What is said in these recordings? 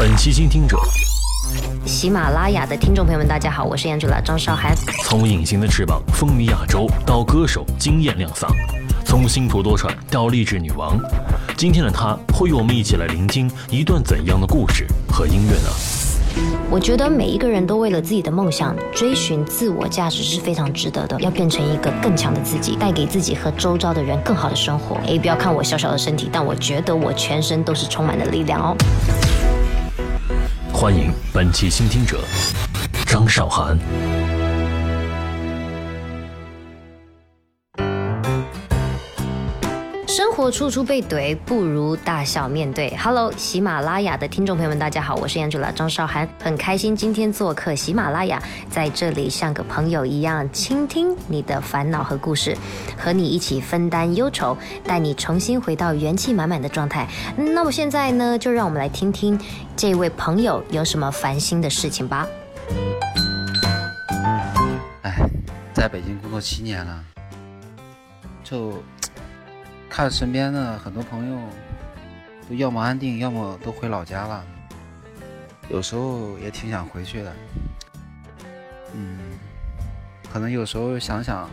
本期倾听者，喜马拉雅的听众朋友们，大家好，我是 Angela 张韶涵。从隐形的翅膀风靡亚洲到歌手惊艳亮嗓，从星途多舛到励志女王，今天的她会与我们一起来聆听一段怎样的故事和音乐呢？我觉得每一个人都为了自己的梦想追寻自我价值是非常值得的，要变成一个更强的自己，带给自己和周遭的人更好的生活。哎，不要看我小小的身体，但我觉得我全身都是充满了力量哦。欢迎本期倾听者张韶涵。生活处处被怼，不如大笑面对。Hello，喜马拉雅的听众朋友们，大家好，我是 Angela 张韶涵，很开心今天做客喜马拉雅，在这里像个朋友一样倾听你的烦恼和故事，和你一起分担忧愁，带你重新回到元气满满的状态。那么现在呢，就让我们来听听这位朋友有什么烦心的事情吧。哎，在北京工作七年了，就。看身边的很多朋友，都要么安定，要么都回老家了。有时候也挺想回去的，嗯，可能有时候想想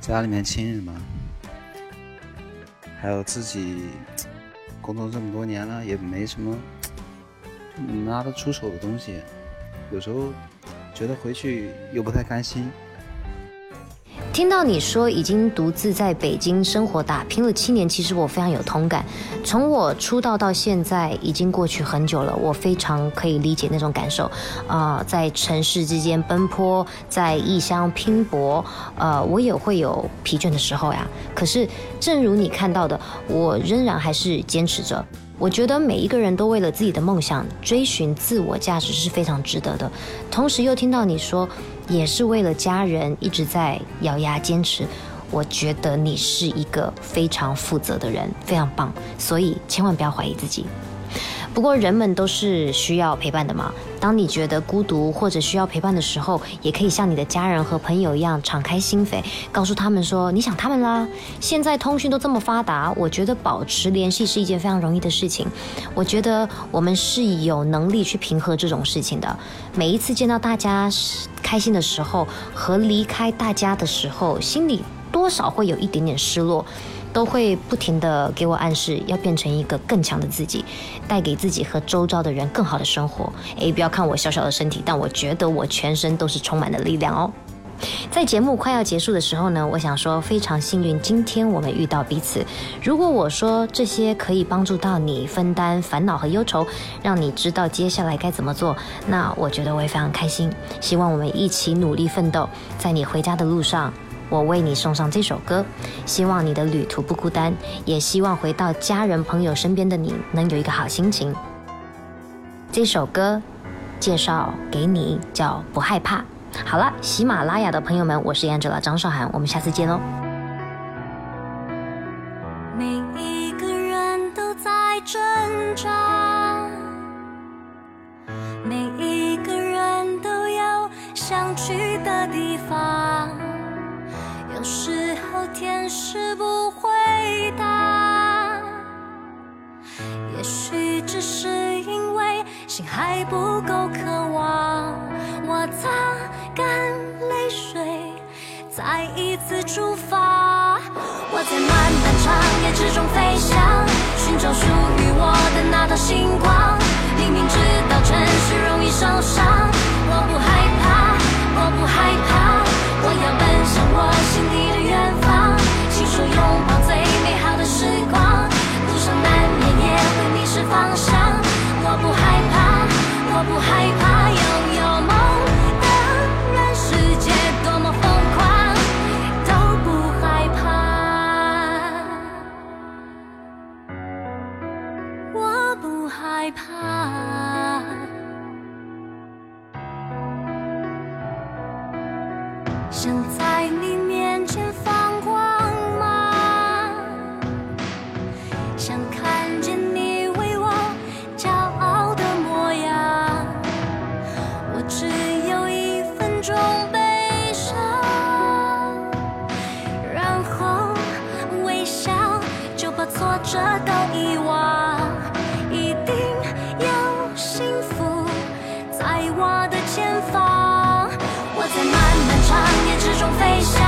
家里面亲人嘛，还有自己工作这么多年了，也没什么拿得出手的东西，有时候觉得回去又不太甘心。听到你说已经独自在北京生活打拼了七年，其实我非常有同感。从我出道到现在已经过去很久了，我非常可以理解那种感受。啊，在城市之间奔波，在异乡拼搏，呃，我也会有疲倦的时候呀。可是，正如你看到的，我仍然还是坚持着。我觉得每一个人都为了自己的梦想追寻自我价值是非常值得的。同时又听到你说，也是为了家人一直在咬牙坚持。我觉得你是一个非常负责的人，非常棒。所以千万不要怀疑自己。不过人们都是需要陪伴的嘛。当你觉得孤独或者需要陪伴的时候，也可以像你的家人和朋友一样敞开心扉，告诉他们说你想他们啦。现在通讯都这么发达，我觉得保持联系是一件非常容易的事情。我觉得我们是有能力去平和这种事情的。每一次见到大家开心的时候和离开大家的时候，心里多少会有一点点失落。都会不停的给我暗示，要变成一个更强的自己，带给自己和周遭的人更好的生活。诶，不要看我小小的身体，但我觉得我全身都是充满了力量哦。在节目快要结束的时候呢，我想说非常幸运，今天我们遇到彼此。如果我说这些可以帮助到你分担烦恼和忧愁，让你知道接下来该怎么做，那我觉得我也非常开心。希望我们一起努力奋斗，在你回家的路上。我为你送上这首歌，希望你的旅途不孤单，也希望回到家人朋友身边的你能有一个好心情。这首歌介绍给你，叫不害怕。好了，喜马拉雅的朋友们，我是 Angela 张韶涵，我们下次见喽。每一个人都在挣扎，每一个人都有想去的地方。天使不回答，也许只是因为心还不够渴望。我擦干泪水，再一次出发。我在漫漫长夜之中飞翔，寻找属于我怕。之中飞翔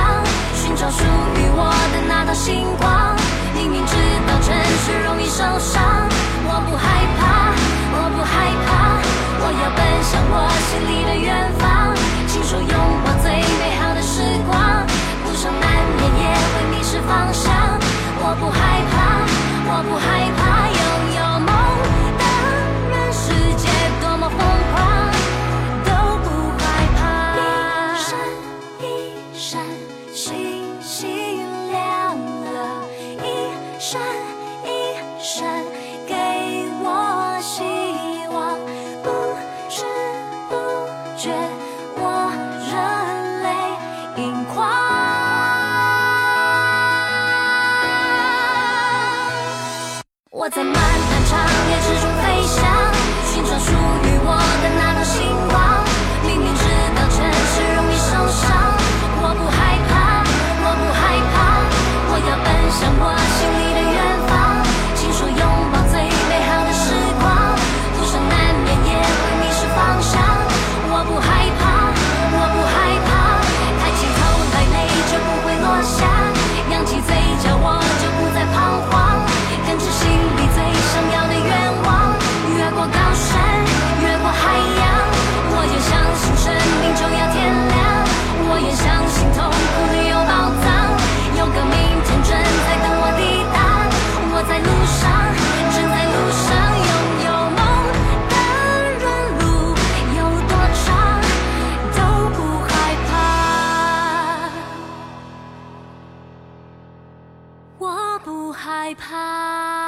寻找属于我的那道星光明明知道城市容易受伤我不害怕我不害怕我要奔向我心里的远我在慢慢害怕。